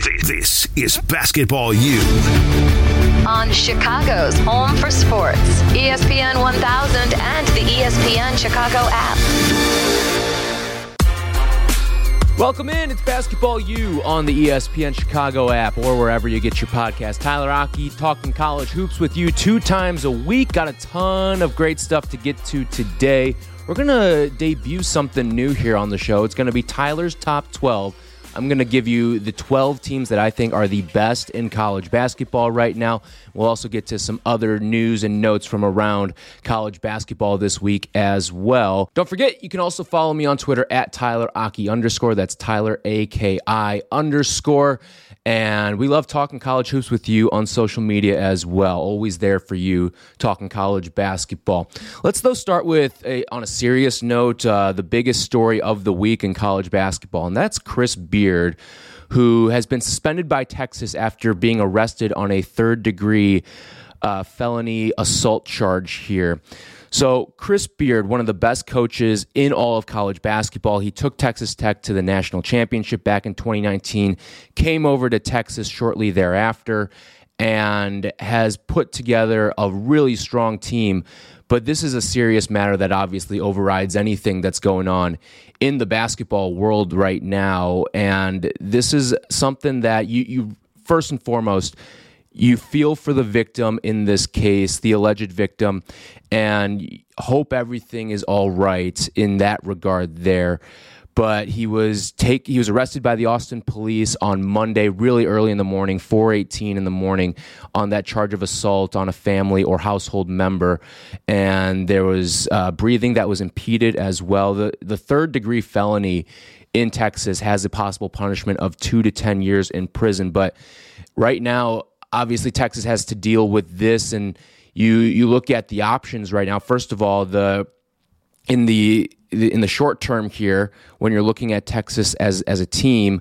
This is Basketball U. On Chicago's home for sports, ESPN 1000 and the ESPN Chicago app. Welcome in. It's Basketball U on the ESPN Chicago app or wherever you get your podcast. Tyler Aki talking college hoops with you two times a week. Got a ton of great stuff to get to today. We're going to debut something new here on the show. It's going to be Tyler's Top 12. I'm going to give you the 12 teams that I think are the best in college basketball right now. We'll also get to some other news and notes from around college basketball this week as well. Don't forget, you can also follow me on Twitter at Tyler Aki underscore. That's Tyler A K I underscore. And we love talking college hoops with you on social media as well. Always there for you talking college basketball. Let's though start with a, on a serious note, uh, the biggest story of the week in college basketball, and that's Chris Beard, who has been suspended by Texas after being arrested on a third degree uh, felony assault charge here. So, Chris Beard, one of the best coaches in all of college basketball, he took Texas Tech to the national championship back in 2019, came over to Texas shortly thereafter, and has put together a really strong team. But this is a serious matter that obviously overrides anything that's going on in the basketball world right now. And this is something that you, you first and foremost, you feel for the victim in this case, the alleged victim, and hope everything is all right in that regard there. But he was take he was arrested by the Austin police on Monday, really early in the morning, 4:18 in the morning, on that charge of assault on a family or household member, and there was uh, breathing that was impeded as well. The the third degree felony in Texas has a possible punishment of two to ten years in prison, but right now obviously Texas has to deal with this and you you look at the options right now. First of all the in the in the short term here when you're looking at Texas as as a team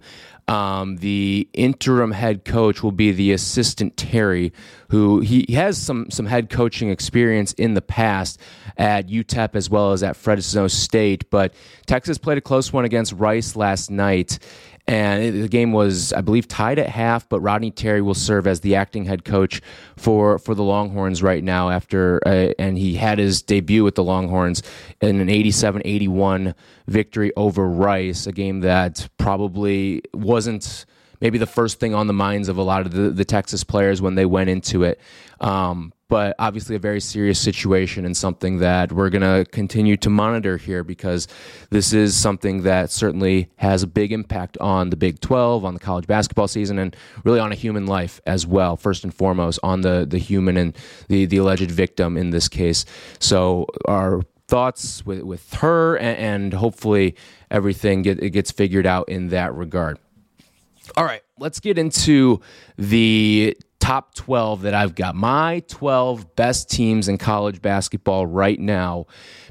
um, the interim head coach will be the assistant Terry, who he has some some head coaching experience in the past at UTEP as well as at Fresno State. But Texas played a close one against Rice last night, and the game was, I believe, tied at half. But Rodney Terry will serve as the acting head coach for for the Longhorns right now. After uh, and he had his debut with the Longhorns in an 87-81 victory over Rice, a game that probably wasn't maybe the first thing on the minds of a lot of the, the Texas players when they went into it. Um, but obviously, a very serious situation and something that we're going to continue to monitor here because this is something that certainly has a big impact on the Big 12, on the college basketball season, and really on a human life as well, first and foremost, on the, the human and the, the alleged victim in this case. So, our thoughts with, with her, and, and hopefully, everything get, it gets figured out in that regard. All right, let's get into the top 12 that I've got. My 12 best teams in college basketball right now,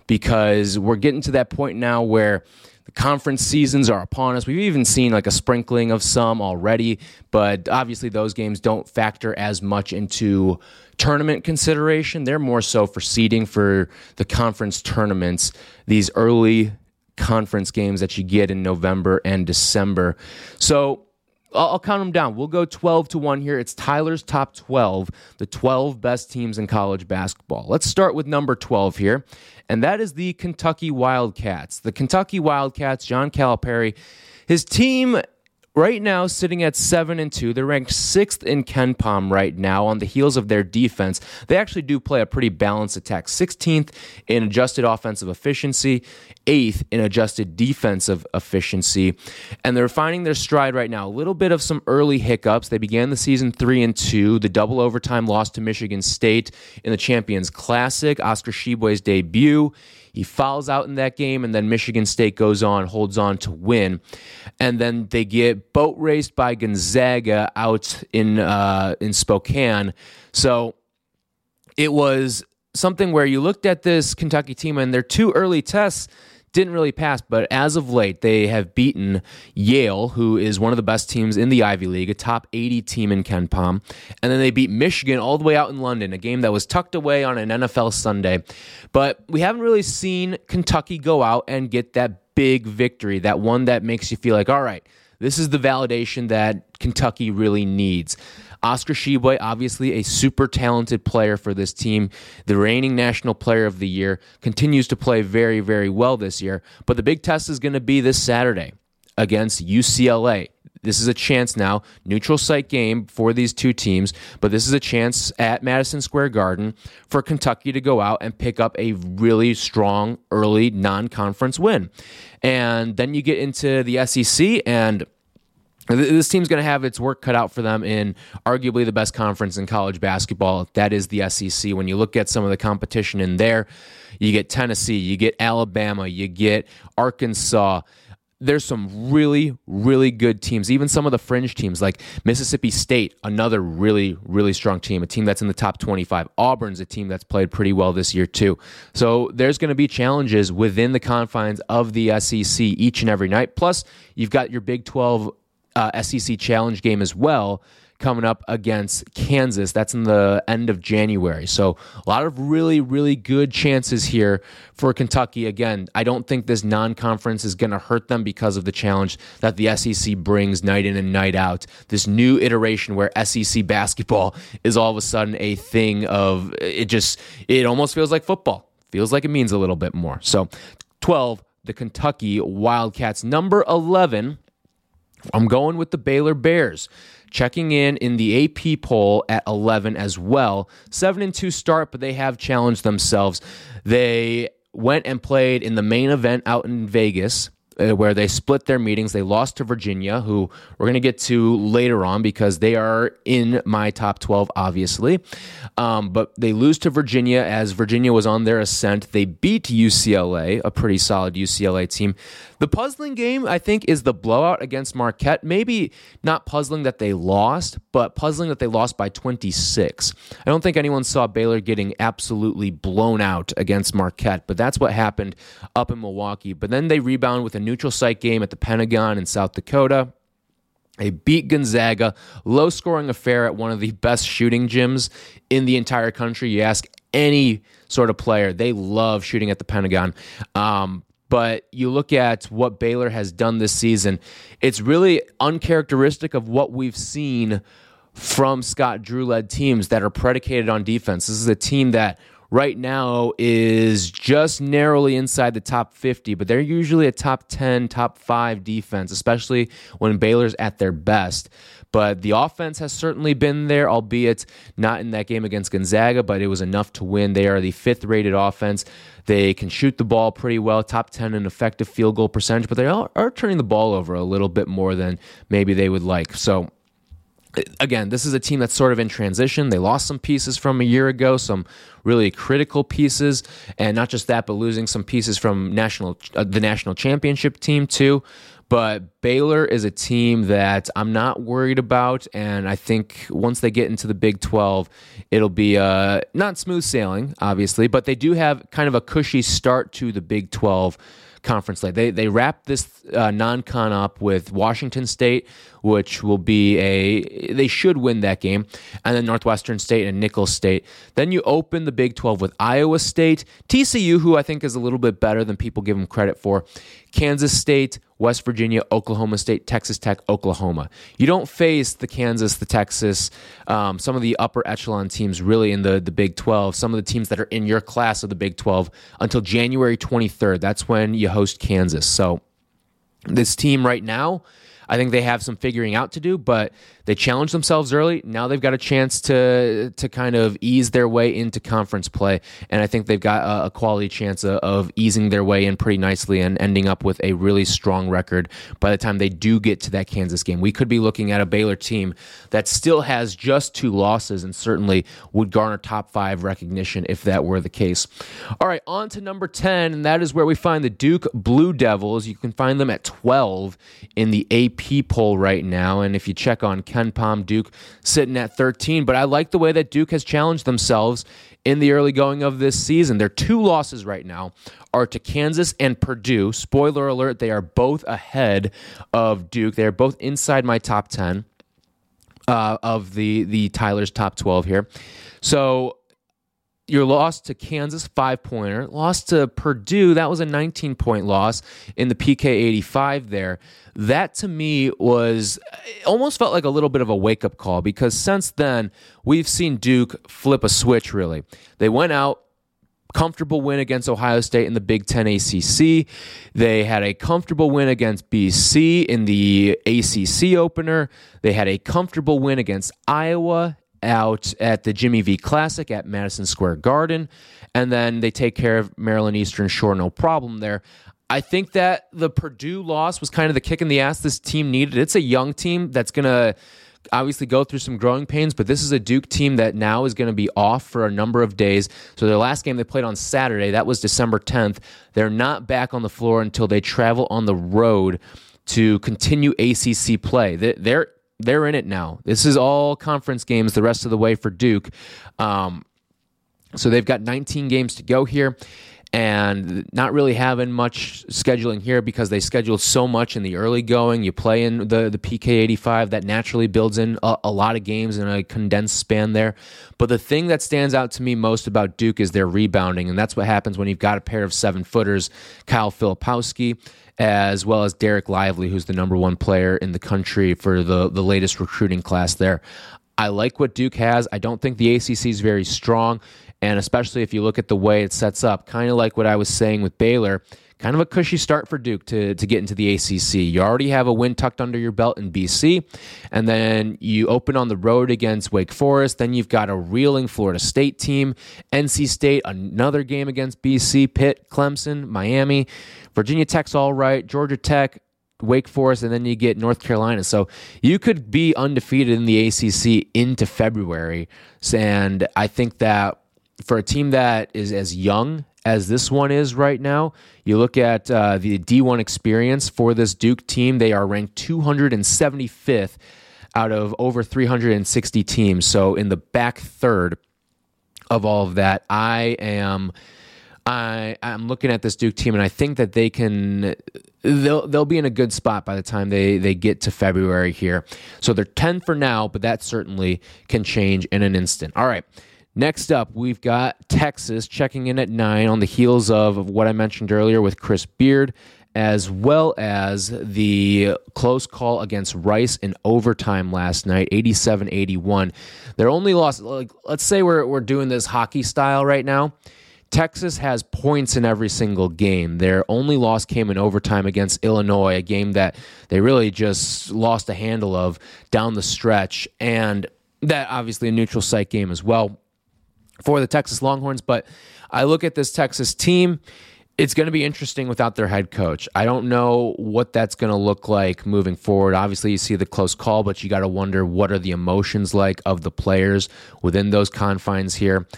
because we're getting to that point now where the conference seasons are upon us. We've even seen like a sprinkling of some already, but obviously those games don't factor as much into tournament consideration. They're more so for seeding for the conference tournaments, these early conference games that you get in November and December. So, I'll, I'll count them down. We'll go 12 to 1 here. It's Tyler's top 12, the 12 best teams in college basketball. Let's start with number 12 here, and that is the Kentucky Wildcats. The Kentucky Wildcats, John Calipari, his team right now sitting at 7 and 2 they're ranked 6th in Ken kenpom right now on the heels of their defense. They actually do play a pretty balanced attack. 16th in adjusted offensive efficiency 8th in adjusted defensive efficiency. And they're finding their stride right now. A little bit of some early hiccups. They began the season 3 and 2 the double overtime loss to michigan state in the champions classic oscar Tshiebwe's debut he fouls out in that game, and then Michigan State goes on, holds on to win. And then they get boat raced by Gonzaga out in uh, in Spokane. So it was something where you looked at this Kentucky team, and their two early tests didn't really pass, but as of late, they have beaten Yale, who is one of the best teams in the Ivy League, a top 80 team in KenPom. And then they beat Michigan all the way out in London, a game that was tucked away on an NFL Sunday. But we haven't really seen Kentucky go out and get that big victory, that one that makes you feel like, all right, this is the validation that Kentucky really needs. Oscar Tshiebwe, obviously a super talented player for this team, the reigning national player of the year, continues to play very, very well this year. But the big test is going to be this Saturday against UCLA. This is a chance now, neutral site game for these two teams, but this is a chance at Madison Square Garden for Kentucky to go out and pick up a really strong early non conference win. And then you get into the SEC, and this team's going to have its work cut out for them in arguably the best conference in college basketball. That is the SEC. When you look at some of the competition in there, you get Tennessee, you get Alabama, you get Arkansas there's some really, really good teams, even some of the fringe teams like Mississippi State, another really, really strong team, a team that's in the top 25. Auburn's a team that's played pretty well this year, too. So there's going to be challenges within the confines of the SEC each and every night. Plus, you've got your Big 12 uh, SEC challenge game as well coming up against Kansas. That's in the end of January. So a lot of really, really good chances here for Kentucky. Again, I don't think this non conference is going to hurt them because of the challenge that the SEC brings night in and night out. This new iteration where SEC basketball is all of a sudden a thing of it just, it almost feels like football. Feels like it means a little bit more. So 12, the Kentucky Wildcats. Number 11, I'm going with the Baylor Bears checking in in the AP poll at 11 as well. 7 and 2 start, but they have challenged themselves. They went and played in the main event out in Vegas uh, where they split their meetings. They lost to Virginia, who we're going to get to later on because they are in my top 12, obviously. Um, but they lose to Virginia as Virginia was on their ascent. They beat UCLA, a pretty solid UCLA team. The puzzling game, I think, is the blowout against Marquette. Maybe not puzzling that they lost, but puzzling that they lost by 26. I don't think anyone saw Baylor getting absolutely blown out against Marquette, but that's what happened up in Milwaukee. But then they rebound with a neutral site game at the Pentagon in South Dakota. They beat Gonzaga, low scoring affair at one of the best shooting gyms in the entire country. You ask any sort of player, they love shooting at the Pentagon. Um, but you look at what Baylor has done this season, it's really uncharacteristic of what we've seen from Scott Drew led teams that are predicated on defense. This is a team that right now is just narrowly inside the top 50, but they're usually a top 10, top 5 defense, especially when Baylor's at their best. But the offense has certainly been there, albeit not in that game against Gonzaga, but it was enough to win. They are the fifth rated offense. They can shoot the ball pretty well, top 10 in effective field goal percentage, but they are, are turning the ball over a little bit more than maybe they would like. So, again, this is a team that's sort of in transition. They lost some pieces from a year ago, some really critical pieces, and not just that, but losing some pieces from national uh, the national championship team too. But Baylor is a team that I'm not worried about, and I think once they get into the Big 12, it'll be uh, not smooth sailing, obviously, but they do have kind of a cushy start to the Big 12 conference. They they wrap this uh, non-con up with Washington State, which will be a they should win that game, and then Northwestern State and Nicholls State. Then you open the Big 12 with Iowa State, TCU, who I think is a little bit better than people give them credit for, Kansas State, West Virginia, Oklahoma State, Texas Tech, Oklahoma. You don't face the Kansas, the Texas, um, some of the upper echelon teams really in the, the Big 12, some of the teams that are in your class of the Big 12 until January 23rd. That's when you host Kansas. So this team right now, I think they have some figuring out to do, but they challenged themselves early. Now they've got a chance to to kind of ease their way into conference play, and I think they've got a, a quality chance of, of, easing their way in pretty nicely and ending up with a really strong record by the time they do get to that Kansas game. We could be looking at a Baylor team that still has just two losses and certainly would garner top five recognition if that were the case. All right, on to number ten, and that is where we find the Duke Blue Devils. You can find them at twelve in the AP poll right now. And if you check on KenPom, Duke sitting at 13. But I like the way that Duke has challenged themselves in the early going of this season. Their two losses right now are to Kansas and Purdue. Spoiler alert, they are both ahead of Duke. They are both inside my top 10 uh, of the, the Tyler's top 12 here. So your loss to Kansas, five pointer. Lost to Purdue, that was a 19 point loss in the PK 85 there. That to me was almost felt like a little bit of a wake up call because since then, we've seen Duke flip a switch really. They went out, comfortable win against Ohio State in the Big Ten ACC. They had a comfortable win against BC in the ACC opener. They had a comfortable win against Iowa out at the Jimmy V Classic at Madison Square Garden. And then they take care of Maryland Eastern Shore, no problem there. I think that the Purdue loss was kind of the kick in the ass this team needed. It's a young team that's going to obviously go through some growing pains, but this is a Duke team that now is going to be off for a number of days. So their last game they played on Saturday, that was December 10th. They're not back on the floor until they travel on the road to continue ACC play. They're they're in it now. This is all conference games the rest of the way for Duke. Um, so they've got 19 games to go here and not really having much scheduling here because they scheduled so much in the early going. You play in the, the PK 85, that naturally builds in a, a, lot of games in a condensed span there. But the thing that stands out to me most about Duke is their rebounding, and that's what happens when you've got a pair of seven footers, Kyle Filipowski as well as Dereck Lively, who's the number one player in the country for the, the latest recruiting class there. I like what Duke has. I don't think the ACC is very strong. And especially if you look at the way it sets up, kind of like what I was saying with Baylor, kind of a cushy start for Duke to, to get into the ACC. You already have a win tucked under your belt in BC, and then you open on the road against Wake Forest. Then you've got a reeling Florida State team, NC State, another game against BC, Pitt, Clemson, Miami, Virginia Tech's all right, Georgia Tech, Wake Forest, and then you get North Carolina. So you could be undefeated in the ACC into February. And I think that for a team that is as young as this one is right now. You look at uh, the D1 experience for this Duke team, they are ranked 275th out of over 360 teams. So in the back third of all of that, I am. I, I'm looking at this Duke team, and I think that they can they'll they'll be in a good spot by the time they they get to February here. So they're 10 for now, but that certainly can change in an instant. All right. Next up, we've got Texas checking in at nine on the heels of what I mentioned earlier with Chris Beard, as well as the close call against Rice in overtime last night, 87 81. Their only loss, like, let's say we're, we're doing this hockey style right now. Texas has points in every single game. Their only loss came in overtime against Illinois, a game that they really just lost a handle of down the stretch. And that obviously a neutral site game as well for the Texas Longhorns. But I look at this Texas team. It's going to be interesting without their head coach. I don't know what that's going to look like moving forward. Obviously, you see the close call, but you got to wonder what are the emotions like of the players within those confines here.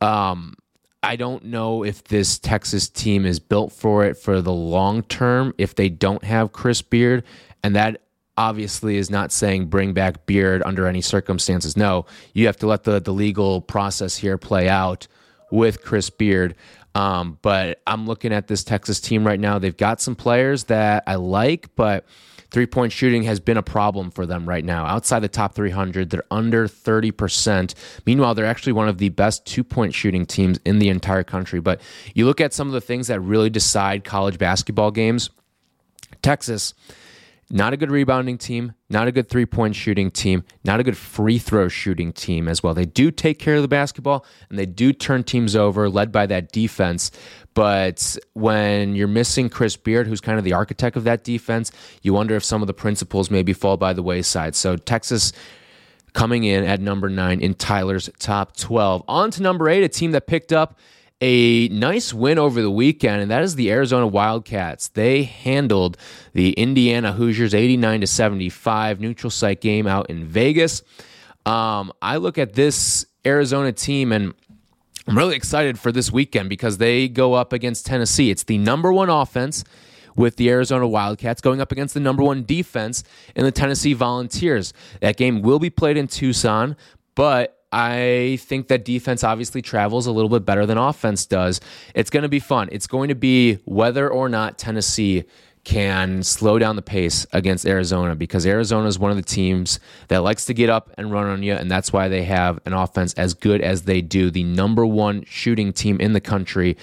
Um, I don't know if this Texas team is built for it for the long term if they don't have Chris Beard. And that obviously is not saying bring back Beard under any circumstances. No, you have to let the, the legal process here play out with Chris Beard. Um, but I'm looking at this Texas team right now. They've got some players that I like, but three point shooting has been a problem for them right now. Outside the top 300, they're under 30%. Meanwhile, they're actually one of the best two point shooting teams in the entire country. But you look at some of the things that really decide college basketball games. Texas, not a good rebounding team, not a good three point shooting team, not a good free throw shooting team as well. They do take care of the basketball and they do turn teams over, led by that defense. But when you're missing Chris Beard, who's kind of the architect of that defense, you wonder if some of the principles maybe fall by the wayside. So Texas coming in at number nine in Tyler's top 12. On to number eight, a team that picked up a nice win over the weekend, and that is the Arizona Wildcats. They handled the Indiana Hoosiers 89 to 75 neutral site game out in Vegas. Um, I look at this Arizona team and I'm really excited for this weekend because they go up against Tennessee. It's the number one offense with the Arizona Wildcats going up against the number one defense in the Tennessee Volunteers. That game will be played in Tucson, but I think that defense obviously travels a little bit better than offense does. It's going to be fun. It's going to be whether or not Tennessee can slow down the pace against Arizona because Arizona is one of the teams that likes to get up and run on you, and that's why they have an offense as good as they do. The number one shooting team in the country.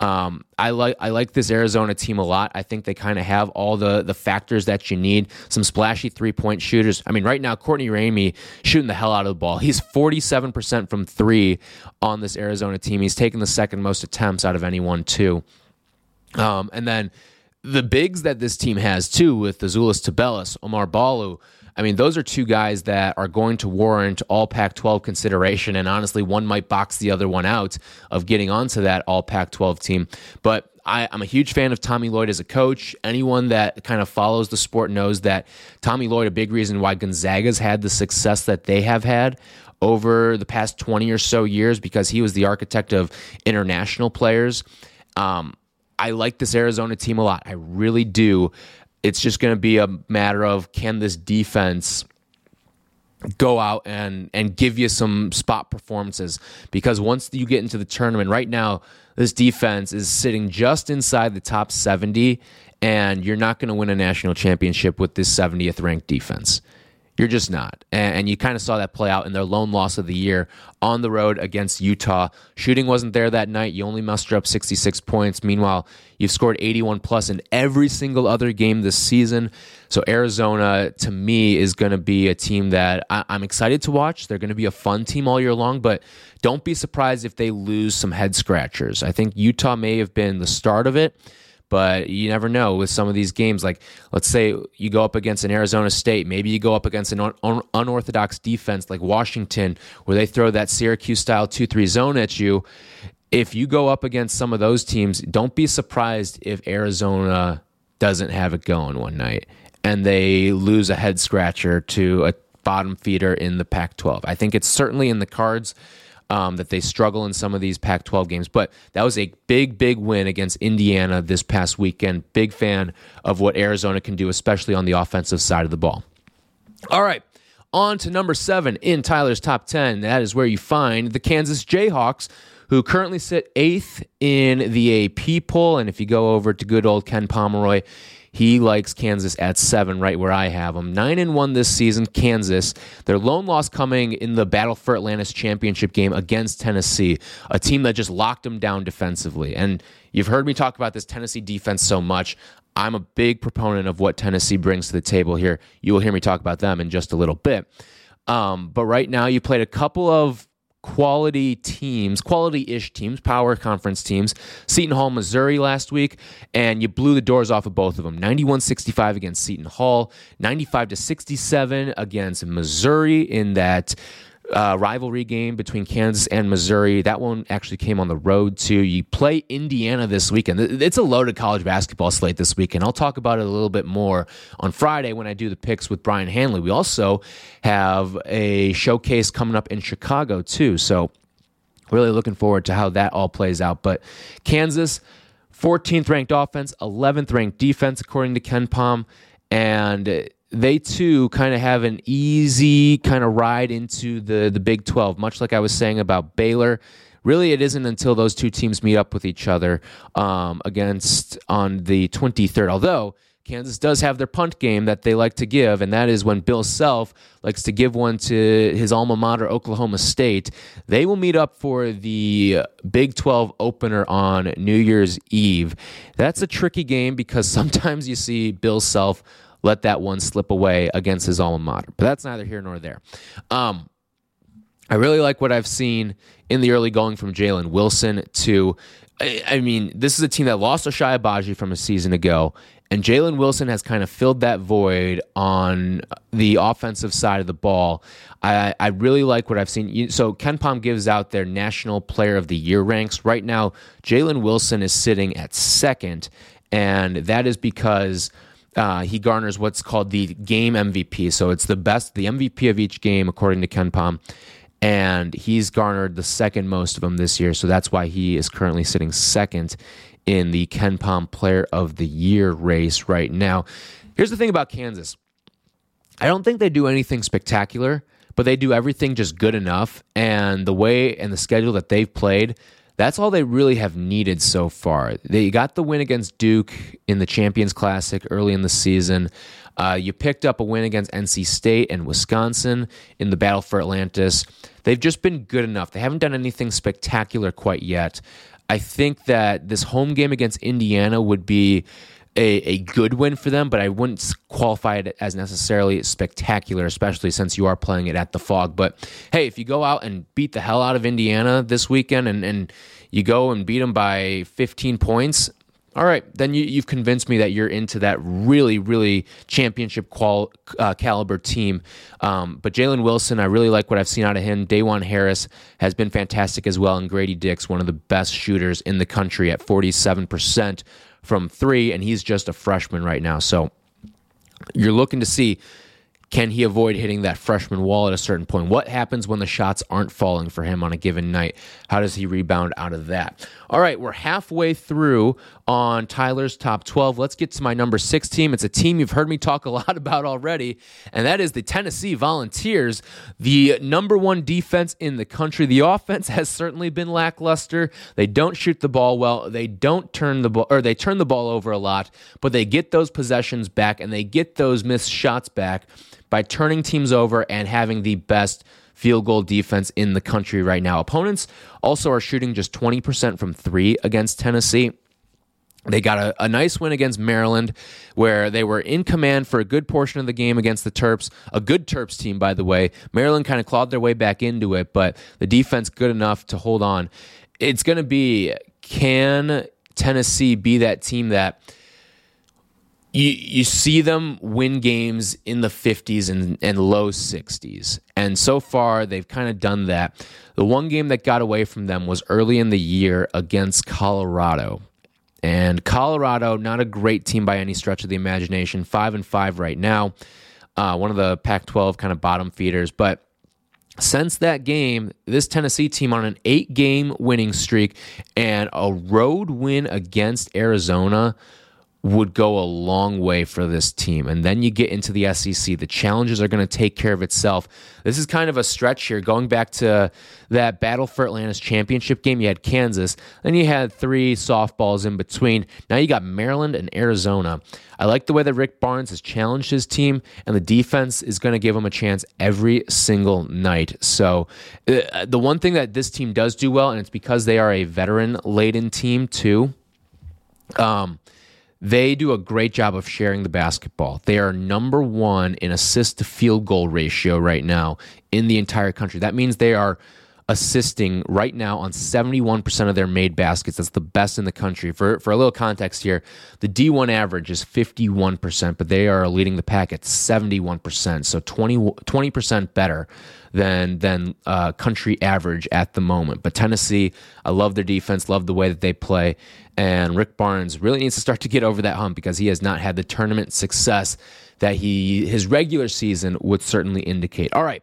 Um, I like I like this Arizona team a lot. I think they kind of have all the the factors that you need. Some splashy three point shooters. I mean, right now Courtney Ramey shooting the hell out of the ball. He's forty seven percent from three on this Arizona team. He's taking the second most attempts out of anyone too. Um, and then the bigs that this team has too, with Azuolas Tubelis, Oumar Ballo. I mean, those are two guys that are going to warrant all Pac 12 consideration. And honestly, one might box the other one out of getting onto that all Pac 12 team. But I, am a huge fan of Tommy Lloyd as a coach. Anyone that kind of follows the sport knows that Tommy Lloyd, a big reason why Gonzaga's had the success that they have had over the past 20 or so years, because he was the architect of international players. Um, I like this Arizona team a lot. I really do. It's just going to be a matter of can this defense go out and and give you some spot performances? Because once you get into the tournament right now this defense is sitting just inside the top 70 and you're not going to win a national championship with this 70th ranked defense you're just not. And, you kind of saw that play out in their lone loss of the year on the road against Utah. Shooting wasn't there that night. You only mustered up 66 points. Meanwhile, you've scored 81 plus in every single other game this season. So Arizona, to me, is going to be a team that I, I'm excited to watch. They're going to be a fun team all year long, but don't be surprised if they lose some head scratchers. I think Utah may have been the start of it but you never know with some of these games. Like, let's say you go up against an Arizona State, maybe you go up against an un- unorthodox defense like Washington, where they throw that Syracuse style 2 3 zone at you. If you go up against some of those teams, don't be surprised if Arizona doesn't have it going one night and they lose a head scratcher to a bottom feeder in the Pac 12. I think it's certainly in the cards um, that they struggle in some of these Pac 12 games. But that was a big, big win against Indiana this past weekend. Big fan of what Arizona can do, especially on the offensive side of the ball. All right. On to number seven in Tyler's top 10. That is where you find the Kansas Jayhawks, who currently sit eighth in the AP poll. And if you go over to good old Ken Pomeroy, he likes Kansas at seven, right where I have them. Nine and one this season, Kansas. Their lone loss coming in the Battle for Atlantis championship game against Tennessee, a team that just locked them down defensively. And you've heard me talk about this Tennessee defense so much. I'm a big proponent of what Tennessee brings to the table here. You will hear me talk about them in just a little bit. Um, but right now, you played a couple of quality teams, quality ish teams, power conference teams. Seton Hall, Missouri last week, and you blew the doors off of both of them 91 65 against Seton Hall, 95 to 67 against Missouri in that uh, rivalry game between Kansas and Missouri. That one actually came on the road too. You play Indiana this weekend. It's a loaded college basketball slate this weekend. I'll talk about it a little bit more on Friday when I do the picks with Brian Hanley. We also have a showcase coming up in Chicago too. So really looking forward to how that all plays out. But Kansas, 14th ranked offense, 11th ranked defense according to KenPom, and they too kind of have an easy kind of ride into the the Big 12, much like I was saying about Baylor. Really, it isn't until those two teams meet up with each other um, against on the 23rd. Although Kansas does have their punt game that they like to give, and that is when Bill Self likes to give one to his alma mater, Oklahoma State. They will meet up for the Big 12 opener on New Year's Eve. That's a tricky game because sometimes you see Bill Self let that one slip away against his alma mater. But that's neither here nor there. Um, I really like what I've seen in the early going from Jalen Wilson to. I mean, this is a team that lost Ochai Agbaji from a season ago, and Jalen Wilson has kind of filled that void on the offensive side of the ball. I, I really like what I've seen. So KenPom gives out their National Player of the Year ranks. Right now, Jalen Wilson is sitting at second, and that is because – uh, he garners what's called the game MVP. So it's the best, the MVP of each game, according to KenPom. And he's garnered the second most of them this year. So that's why he is currently sitting second in the KenPom Player of the Year race right now. Here's the thing about Kansas I don't think they do anything spectacular, but they do everything just good enough. And the way and the schedule that they've played, That's all they really have needed so far. They got the win against Duke in the Champions Classic early in the season. Uh, you picked up a win against NC State and Wisconsin in the battle for Atlantis. They've just been good enough. They haven't done anything spectacular quite yet. I think that this home game against Indiana would be a, a good win for them, but I wouldn't qualify it as necessarily spectacular, especially since you are playing it at the Phog. But hey, if you go out and beat the hell out of Indiana this weekend and, and you go and beat them by 15 points, all right, then you, have convinced me that you're into that really, really championship qual, uh, caliber team. Um, but Jalen Wilson, I really like what I've seen out of him. Dajuan Harris has been fantastic as well, and Gradey Dick, one of the best shooters in the country at 47% from three, and he's just a freshman right now. So you're looking to see can he avoid hitting that freshman wall at a certain point? What happens when the shots aren't falling for him on a given night? How does he rebound out of that? All right, we're halfway through on Tyler's top 12. Let's get to my number six team. It's a team you've heard me talk a lot about already, and that is the Tennessee Volunteers, the number one defense in the country. The offense has certainly been lackluster. They don't shoot the ball well. They don't turn the ball, or they turn the ball over a lot, but they get those possessions back and they get those missed shots back by turning teams over and having the best field goal defense in the country right now. Opponents also are shooting just 20% from three against Tennessee. They got a, a, nice win against Maryland, where they were in command for a good portion of the game against the Terps. A good Terps team, by the way. Maryland kind of clawed their way back into it, but the defense good enough to hold on. It's going to be can Tennessee be that team that you you see them win games in the 50s and, and low 60s. And so far, they've kind of done that. The one game that got away from them was early in the year against Colorado. And Colorado, not a great team by any stretch of the imagination, five and five right now. Uh, one of the Pac-12 kind of bottom feeders, but since that game, this Tennessee team on an eight game winning streak and a road win against Arizona would go a long way for this team. And then you get into the SEC. The challenges are going to take care of itself. This is kind of a stretch here. Going back to that Battle for Atlantis championship game, you had Kansas, then you had three softballs in between. Now you got Maryland and Arizona. I like the way that Rick Barnes has challenged his team, and the defense is going to give him a chance every single night. So, uh, the one thing that this team does do well, and it's because they are a veteran laden team, too. Um, they do a great job of sharing the basketball. They are number one in assist to field goal ratio right now in the entire country. That means they are assisting right now on 71% of their made baskets. That's the best in the country. For, for a little context here, the D1 average is 51%, but they are leading the pack at 71%. So 20, 20% better than than uh, country average at the moment. But Tennessee, I love their defense, love the way that they play, and Rick Barnes really needs to start to get over that hump because he has not had the tournament success that he his regular season would certainly indicate. All right,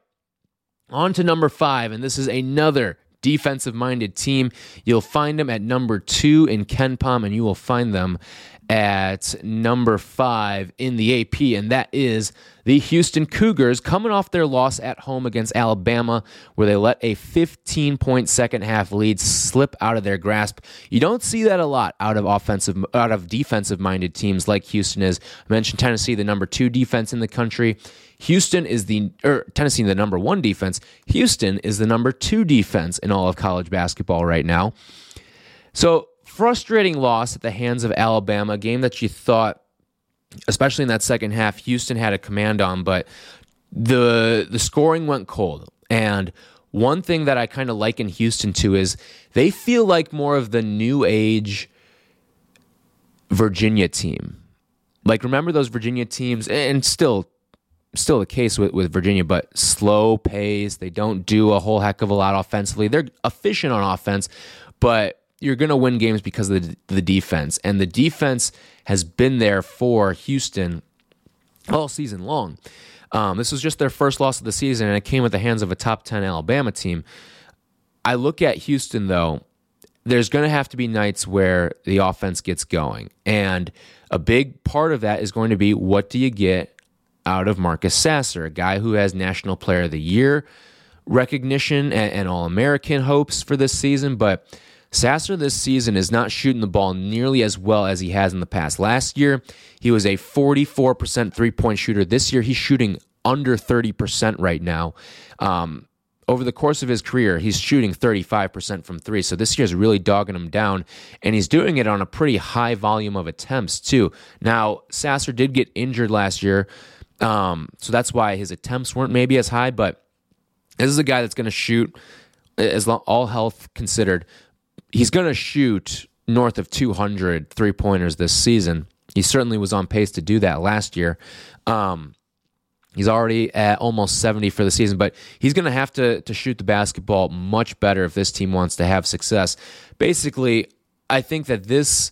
on to number five, and this is another defensive minded team. You'll find them at number two in KenPom, and you will find them at number five in the AP, and that is the Houston Cougars coming off their loss at home against Alabama, where they let a 15 point second half lead slip out of their grasp. You don't see that a lot out of offensive, out of defensive minded teams like Houston is. I mentioned Tennessee, the number two defense in the country. Houston is the, or Tennessee, the number one defense. Houston is the number two defense in all of college basketball right now. So frustrating loss at the hands of Alabama, a game that you thought, especially in that second half, Houston had a command on, but the the scoring went cold. And one thing that I kind of liken Houston to is they feel like more of the new age Virginia team. Like remember those Virginia teams and still still the case with, with Virginia, but slow pace. They don't do a whole heck of a lot offensively. They're efficient on offense, but you're going to win games because of the, the defense. And the defense has been there for Houston all season long. Um, this was just their first loss of the season, and it came at the hands of a top 10 Alabama team. I look at Houston, though, there's going to have to be nights where the offense gets going. And a big part of that is going to be what do you get out of Marcus Sasser, a guy who has National Player of the Year recognition and, and All American hopes for this season, but Sasser this season is not shooting the ball nearly as well as he has in the past. Last year, he was a 44% three point shooter. This year, he's shooting under 30% right now. Um, over the course of his career, he's shooting 35% from three. So this year's really dogging him down, and he's doing it on a pretty high volume of attempts, too. Now, Sasser did get injured last year, um, so that's why his attempts weren't maybe as high, but this is a guy that's going to shoot, as long, all health considered, he's going to shoot north of 200 three pointers this season. He certainly was on pace to do that last year. Um, He's already at almost 70 for the season, but he's going to have to to shoot the basketball much better if this team wants to have success. Basically, I think that this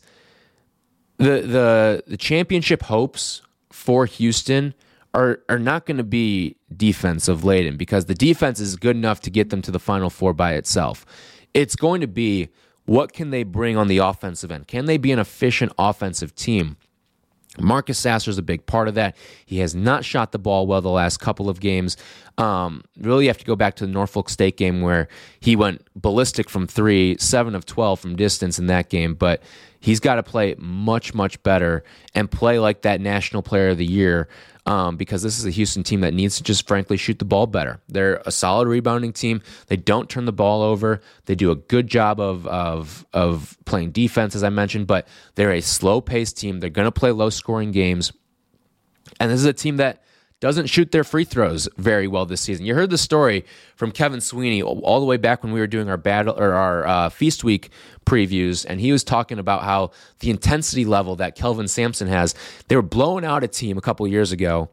the the the championship hopes for Houston are are not going to be defensive laden because the defense is good enough to get them to the final four by itself. It's going to be what can they bring on the offensive end? Can they be an efficient offensive team? Marcus Sasser is a big part of that. He has not shot the ball well the last couple of games. Um, really, you have to go back to the Norfolk State game where he went ballistic from three, seven of 12 from distance in that game. But he's got to play much, much better and play like that National Player of the Year um, because this is a Houston team that needs to just frankly shoot the ball better. They're a solid rebounding team. They don't turn the ball over. They do a good job of of of playing defense, as I mentioned, but they're a slow paced team. They're going to play low scoring games, and this is a team that doesn't shoot their free throws very well this season. You heard the story from Kevin Sweeney all the way back when we were doing our battle or our uh, feast week previews, and he was talking about how the intensity level that Kelvin Sampson has. They were blowing out a team a couple years ago.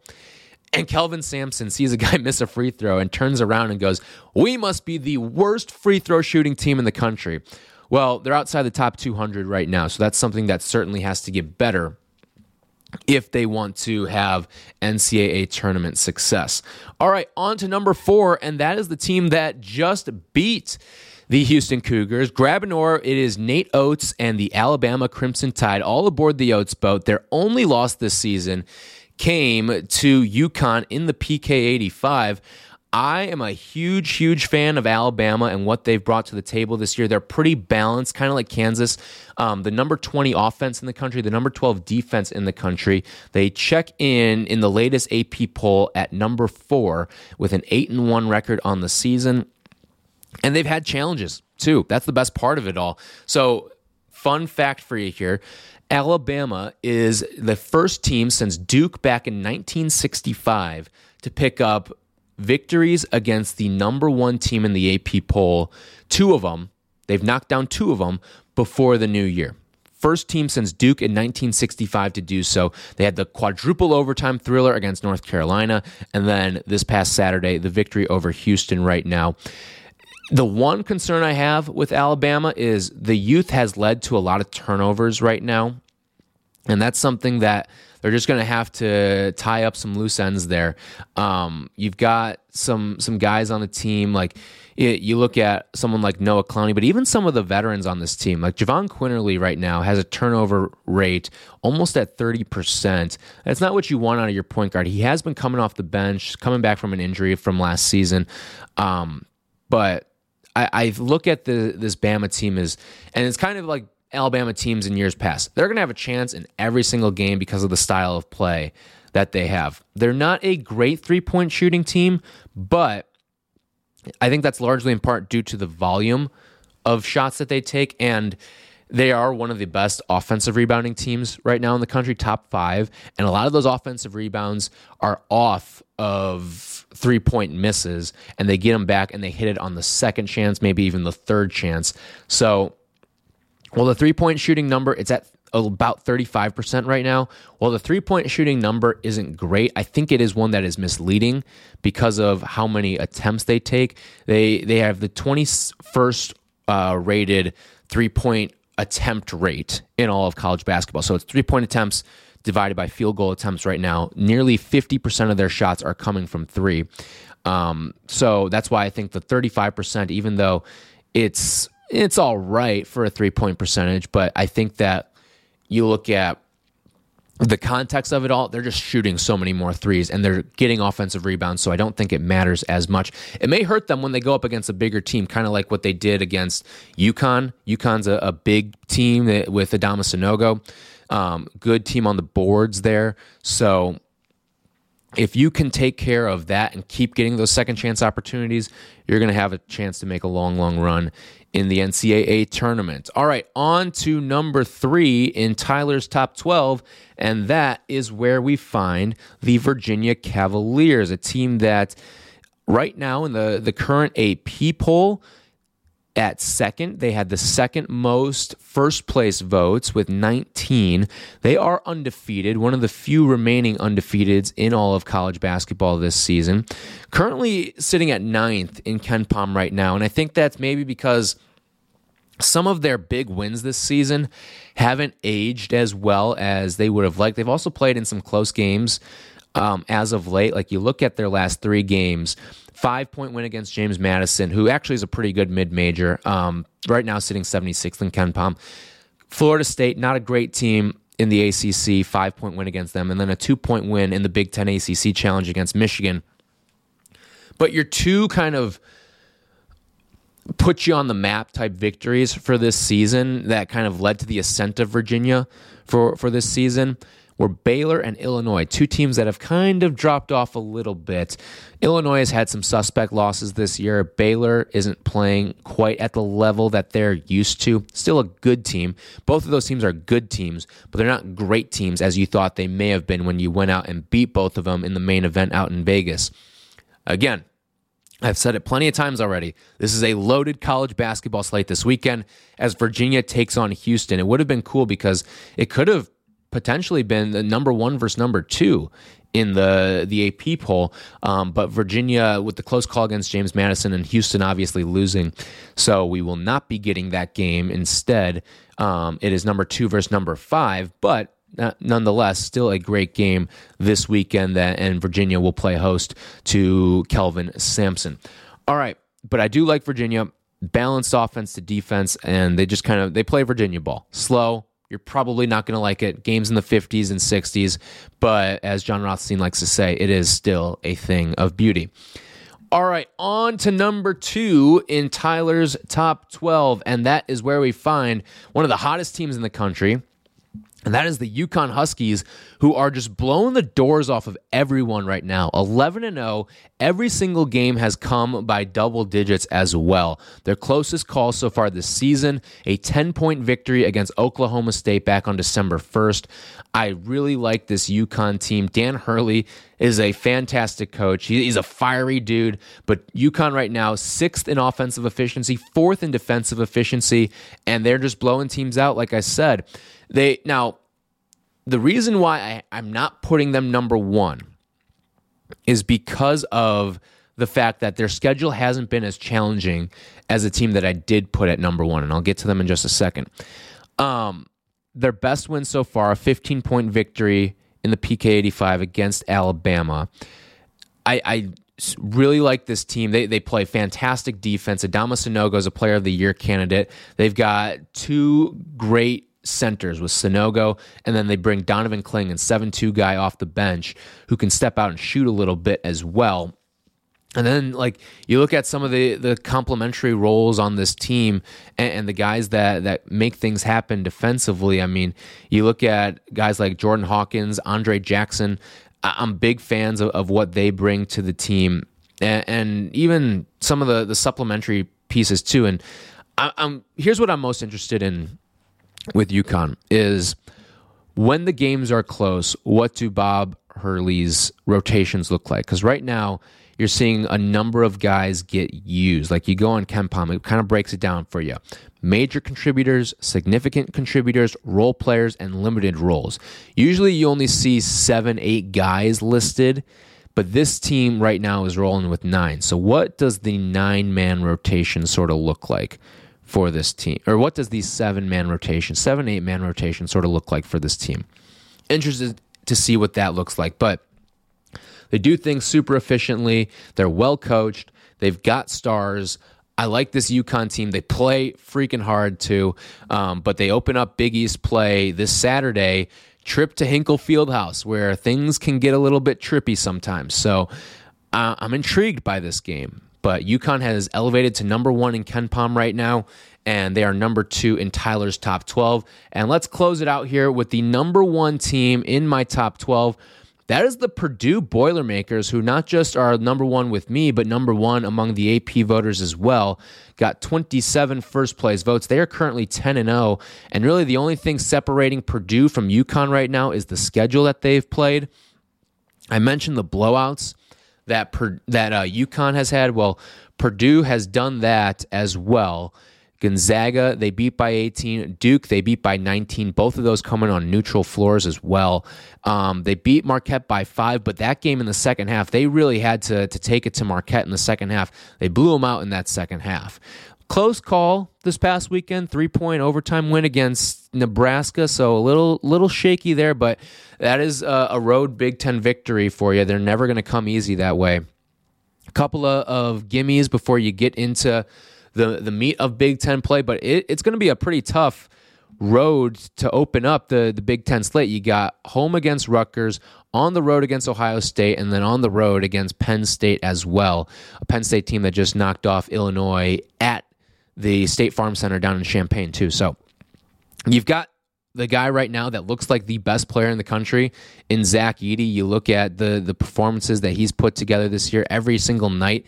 And Kelvin Sampson sees a guy miss a free throw and turns around and goes, We must be the worst free throw shooting team in the country. Well, they're outside the top 200 right now, so that's something that certainly has to get better if they want to have NCAA tournament success. All right, on to number four, and that is the team that just beat the Houston Cougars. Grabbing oar, it is Nate Oats and the Alabama Crimson Tide all aboard the Oats boat. Their only loss this season came to UConn in the PK 85. I am a huge, huge fan of Alabama and what they've brought to the table this year. They're pretty balanced, kind of like Kansas. Um, the number 20 offense in the country, the number 12 defense in the country. They check in in the latest AP poll at number four with an 8 and 1 record on the season. And they've had challenges too. That's the best part of it all. So, fun fact for you here Alabama is the first team since Duke back in 1965 to pick up victories against the number one team in the AP poll. Two of them, they've knocked down two of them before the new year. First team since Duke in 1965 to do so. They had the quadruple overtime thriller against North Carolina, and then this past Saturday, the victory over Houston right now. The one concern I have with Alabama is the youth has led to a lot of turnovers right now. And that's something that they're just going to have to tie up some loose ends there. Um, you've got some some guys on the team like you look at someone like Noah Clowney, but even some of the veterans on this team, like Jahvon Quinerly right now has a turnover rate almost at 30%. That's not what you want out of your point guard. He has been coming off the bench, coming back from an injury from last season. Um, but I, I, look at the this Bama team as, and it's kind of like Alabama teams in years past. They're going to have a chance in every single game because of the style of play that they have. They're not a great three point shooting team, but I think that's largely in part due to the volume of shots that they take. And they are one of the best offensive rebounding teams right now in the country, top five. And a lot of those offensive rebounds are off of three point misses, and they get them back and they hit it on the second chance, maybe even the third chance. So well, the three point shooting number, it's at about 35% right now. Well, the three point shooting number isn't great, I think it is one that is misleading because of how many attempts they take. They they have the 21st uh, rated three point attempt rate in all of college basketball. So it's three point attempts divided by field goal attempts right now. Nearly 50% of their shots are coming from three. Um, so that's why I think the 35%, even though it's it's all right for a three point percentage, but I think that you look at the context of it all, they're just shooting so many more threes and they're getting offensive rebounds. So I don't think it matters as much. It may hurt them when they go up against a bigger team, kind of like what they did against UConn. UConn's a, a big team with Adama Sanogo. Um, good team on the boards there. So if you can take care of that and keep getting those second chance opportunities, you're going to have a chance to make a long, long run in the NCAA tournament. All right, on to number three in Tyler's top 12, and that is where we find the Virginia Cavaliers, a team that right now in the, the current AP poll, at second. They had the second most first place votes with 19. They are undefeated, one of the few remaining undefeateds in all of college basketball this season. Currently sitting at ninth in KenPom right now. And I think that's maybe because some of their big wins this season haven't aged as well as they would have liked. They've also played in some close games um, as of late. Like you look at their last three games, five point win against James Madison, who actually is a pretty good mid major. Um, right now, sitting 76th in KenPom. Florida State, not a great team in the ACC, five point win against them, and then a two point win in the Big Ten ACC challenge against Michigan. But your two kind of put you on the map type victories for this season that kind of led to the ascent of Virginia for, for this season were Baylor and Illinois, two teams that have kind of dropped off a little bit. Illinois has had some suspect losses this year. Baylor isn't playing quite at the level that they're used to. Still a good team. Both of those teams are good teams, but they're not great teams as you thought they may have been when you went out and beat both of them in the main event out in Vegas. Again, I've said it plenty of times already. This is a loaded college basketball slate this weekend as Virginia takes on Houston. It would have been cool because it could have potentially been the number one versus number two in the the AP poll. Um, but Virginia with the close call against James Madison and Houston obviously losing, so we will not be getting that game. Instead, um, it is number two versus number five, but. Nonetheless, still a great game this weekend, that, and Virginia will play host to Kelvin Sampson. All right, but I do like Virginia balanced offense to defense, and they just kind of they play Virginia ball slow, you're probably not going to like it. Games in the 50s and 60s, but as Jon Rothstein likes to say, it is still a thing of beauty. All right, on to number two in Tyler's top 12, and that is where we find one of the hottest teams in the country and that is the UConn Huskies, who are just blowing the doors off of everyone right now. 11 and 0. Every single game has come by double digits as well. Their closest call so far this season, a 10 point victory against Oklahoma State back on December 1st. I really like this UConn team. Dan Hurley is a fantastic coach. He's a fiery dude, but UConn right now, sixth in offensive efficiency, fourth in defensive efficiency, and they're just blowing teams out, like I said. They now the reason why I, I'm not putting them number one is because of the fact that their schedule hasn't been as challenging as a team that I did put at number one, and I'll get to them in just a second. Um, their best win so far, a 15 point victory in the PK 85 against Alabama. I, I really like this team. They, they play fantastic defense. Adama Sanogo is a player of the year candidate. They've got two great centers with Sanogo, and then they bring Donovan Clingan 7 2 guy off the bench who can step out and shoot a little bit as well. And then, like you look at some of the the complementary roles on this team, and, and, the guys that that make things happen defensively. I mean, you look at guys like Jordan Hawkins, Andre Jackson. I'm big fans of, of what they bring to the team, and, and, even some of the the supplementary pieces too. And I, I'm here's what I'm most interested in with UConn is when the games are close, what do Bob Hurley's rotations look like? Because right now, you're seeing a number of guys get used. Like you go on KenPom, it kind of breaks it down for you. Major contributors, significant contributors, role players, and limited roles. Usually you only see seven, eight guys listed, but this team right now is rolling with nine. So, what does the nine man rotation sort of look like? For this team? Or what does these seven man rotation, seven, eight man rotation sort of look like for this team? Interested to see what that looks like. But they do things super efficiently. They're well coached. They've got stars. I like this UConn team. They play freaking hard too, um, but they open up Big East play this Saturday trip to Hinkle Fieldhouse, where things can get a little bit trippy sometimes. So uh, I'm intrigued by this game. But UConn has elevated to number one in KenPom right now, and they are number two in Tyler's top 12. And let's close it out here with the number one team in my top 12. That is the Purdue Boilermakers, who not just are number one with me, but number one among the AP voters as well. Got 27 first place votes. They are currently 10 and 0. And really, the only thing separating Purdue from UConn right now is the schedule that they've played. I mentioned the blowouts that that uh, UConn has had. Well, Purdue has done that as well. Gonzaga, they beat by 18. Duke, they beat by 19. Both of those coming on neutral floors as well. Um, they beat Marquette by five, but that game in the second half, they really had to, to take it to Marquette in the second half. They blew them out in that second half. Close call this past weekend, three point overtime win against Nebraska. So a little little shaky there, but that is a, a road Big Ten victory for you. They're never going to come easy that way. A couple of, of gimmies before you get into the the meat of Big Ten play, but it, it's going to be a pretty tough road to open up the the Big Ten slate. You got home against Rutgers, on the road against Ohio State, and then on the road against Penn State as well. A Penn State team that just knocked off Illinois at the State Farm Center down in Champaign too. So you've got the guy right now that looks like the best player in the country in Zach Edey. You look at the the performances that he's put together this year every single night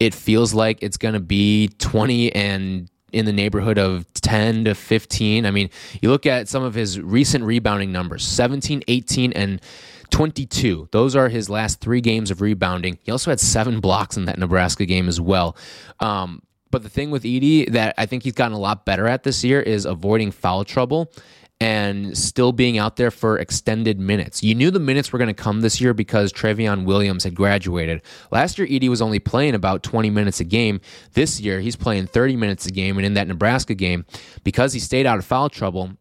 it feels like it's going to be 20 and in the neighborhood of 10 to 15. I mean, you look at some of his recent rebounding numbers 17, 18, and 22. Those are his last three games of rebounding. He also had seven blocks in that Nebraska game as well. Um, but the thing with Edey that I think he's gotten a lot better at this year is avoiding foul trouble and still being out there for extended minutes. You knew the minutes were going to come this year because Trevion Williams had graduated. Last year, Edey was only playing about 20 minutes a game. This year, he's playing 30 minutes a game. And in that Nebraska game, because he stayed out of foul trouble,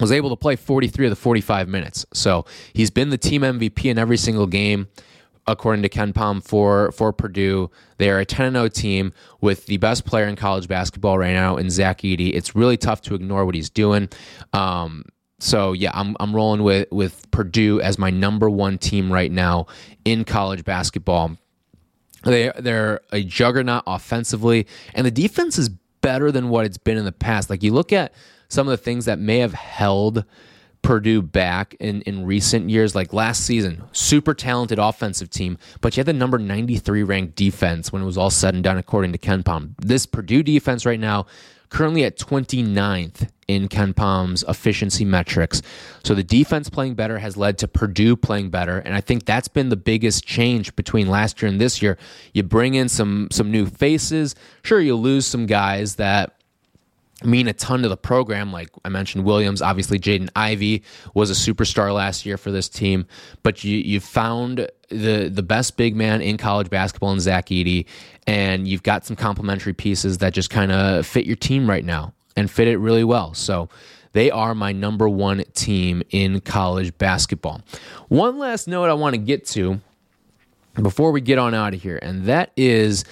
was able to play 43 of the 45 minutes. So he's been the team MVP in every single game according to KenPom for for Purdue. They are a 10 0 team with the best player in college basketball right now in Zach Edey. It's really tough to ignore what he's doing. Um, so yeah, I'm I'm rolling with with Purdue as my number one team right now in college basketball. They they're a juggernaut offensively, and the defense is better than what it's been in the past. Like you look at some of the things that may have held Purdue back in, in recent years, like last season, super talented offensive team, but you had the number 93 ranked defense when it was all said and done, according to KenPom. This Purdue defense right now, currently at 29th in KenPom's efficiency metrics. So the defense playing better has led to Purdue playing better, and I think that's been the biggest change between last year and this year. You bring in some some new faces. Sure, you lose some guys that mean a ton to the program. Like I mentioned, Williams, obviously Jaden Ivey was a superstar last year for this team, but you you found the the best big man in college basketball in Zach Edey, and you've got some complementary pieces that just kind of fit your team right now and fit it really well. So. They are my number one team in college basketball. One last note I want to get to before we get on out of here, and that is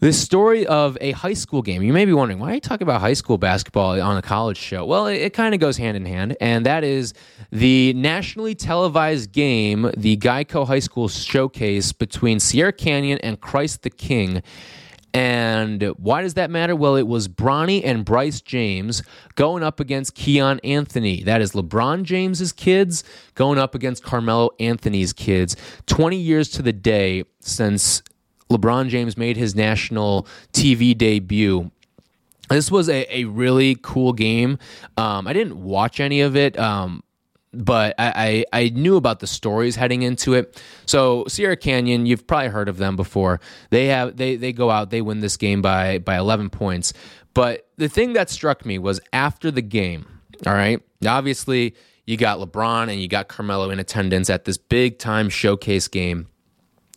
this story of a high school game. You may be wondering, why are you talking about high school basketball on a college show? Well, it, it kind of goes hand in hand, and that is the nationally televised game, the Geico High School Showcase between Sierra Canyon and Christ the King. And why does that matter? Well, it was Bronny and Bryce James going up against Kiyan Anthony. That is LeBron James's kids going up against Carmelo Anthony's kids. 20 years to the day since LeBron James made his national TV debut. This was a, a really cool game. Um, I didn't watch any of it, um, but I, I, I, knew about the stories heading into it. So Sierra Canyon, you've probably heard of them before. They have they they go out, they win this game by by 11 points. But the thing that struck me was after the game. All right, obviously you got LeBron and you got Carmelo in attendance at this big time showcase game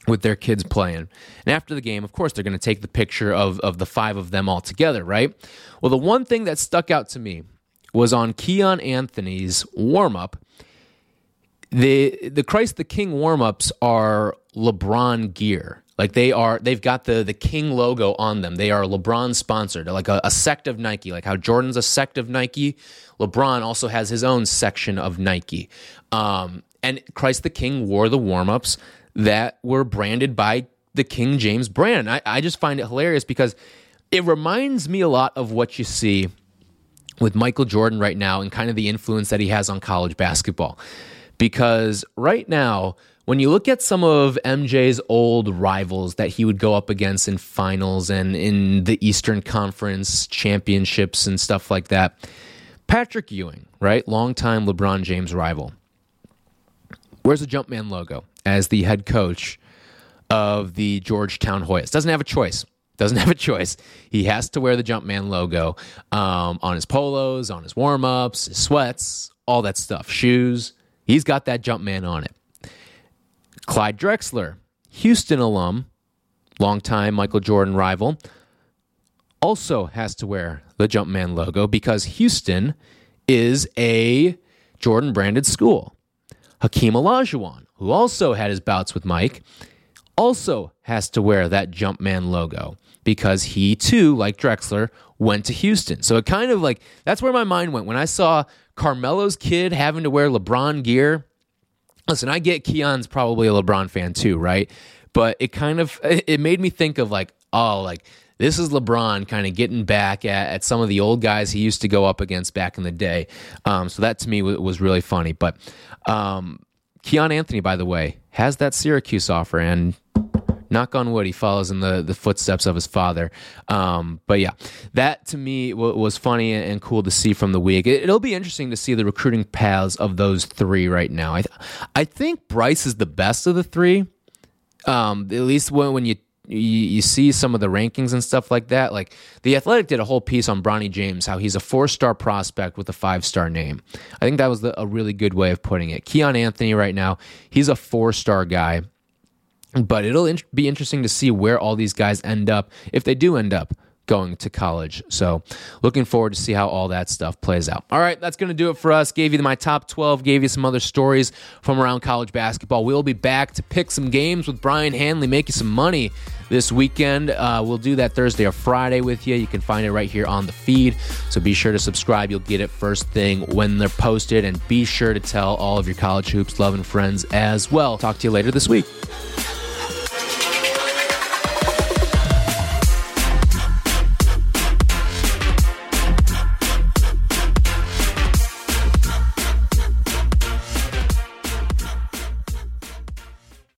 with their kids playing. And after the game, of course, they're going to take the picture of, of the five of them all together, right? Well, the one thing that stuck out to me was on Kiyan Anthony's warm up. The the Christ the King warm ups are LeBron gear. Like they are, they've got the the King logo on them. They are LeBron sponsored, like a, a sect of Nike. Like how Jordan's a sect of Nike, LeBron also has his own section of Nike. Um, and Christ the King wore the warm ups that were branded by the King James brand. I, I just find it hilarious because it reminds me a lot of what you see with Michael Jordan right now and kind of the influence that he has on college basketball. Because right now, when you look at some of MJ's old rivals that he would go up against in finals and in the Eastern Conference championships and stuff like that, Patrick Ewing, right? Longtime LeBron James rival. Where's the Jumpman logo as the head coach of the Georgetown Hoyas? Doesn't have a choice. Doesn't have a choice. He has to wear the Jumpman logo um, on his polos, on his warm ups, his sweats, all that stuff, shoes. He's got that Jumpman on it. Clyde Drexler, Houston alum, longtime Michael Jordan rival, also has to wear the Jumpman logo because Houston is a Jordan branded school. Hakeem Olajuwon, who also had his bouts with Mike, also has to wear that Jumpman logo because he too, like Drexler, went to Houston. So it kind of like that's where my mind went when I saw Carmelo's kid having to wear LeBron gear. Listen, I get Kiyan's probably a LeBron fan too, right? But it kind of it made me think of like, oh, like this is LeBron kind of getting back at, at some of the old guys he used to go up against back in the day. Um, so that to me w- was really funny. But um, Kiyan Anthony, by the way, has that Syracuse offer, and knock on wood, he follows in the, the footsteps of his father. Um, but yeah, that to me w- was funny and cool to see from the week. It, will be interesting to see the recruiting paths of those three right now. I, th- I think Bryce is the best of the three. Um, at least when, when you you, you see some of the rankings and stuff like that. Like the Athletic did a whole piece on Bronny James, how he's a four star prospect with a five star name. I think that was the, a really good way of putting it. Kiyan Anthony right now, he's a four star guy, but it'll be interesting to see where all these guys end up if they do end up going to college. So, looking forward to see how all that stuff plays out. All right, that's going to do it for us. Gave you my top 12, gave you some other stories from around college basketball. We'll be back to pick some games with Brian Hanley, make you some money this weekend. Uh, we'll do that Thursday or Friday with you. You can find it right here on the feed. So be sure to subscribe. You'll get it first thing when they're posted. And be sure to tell all of your college hoops loving friends as well. Talk to you later this week.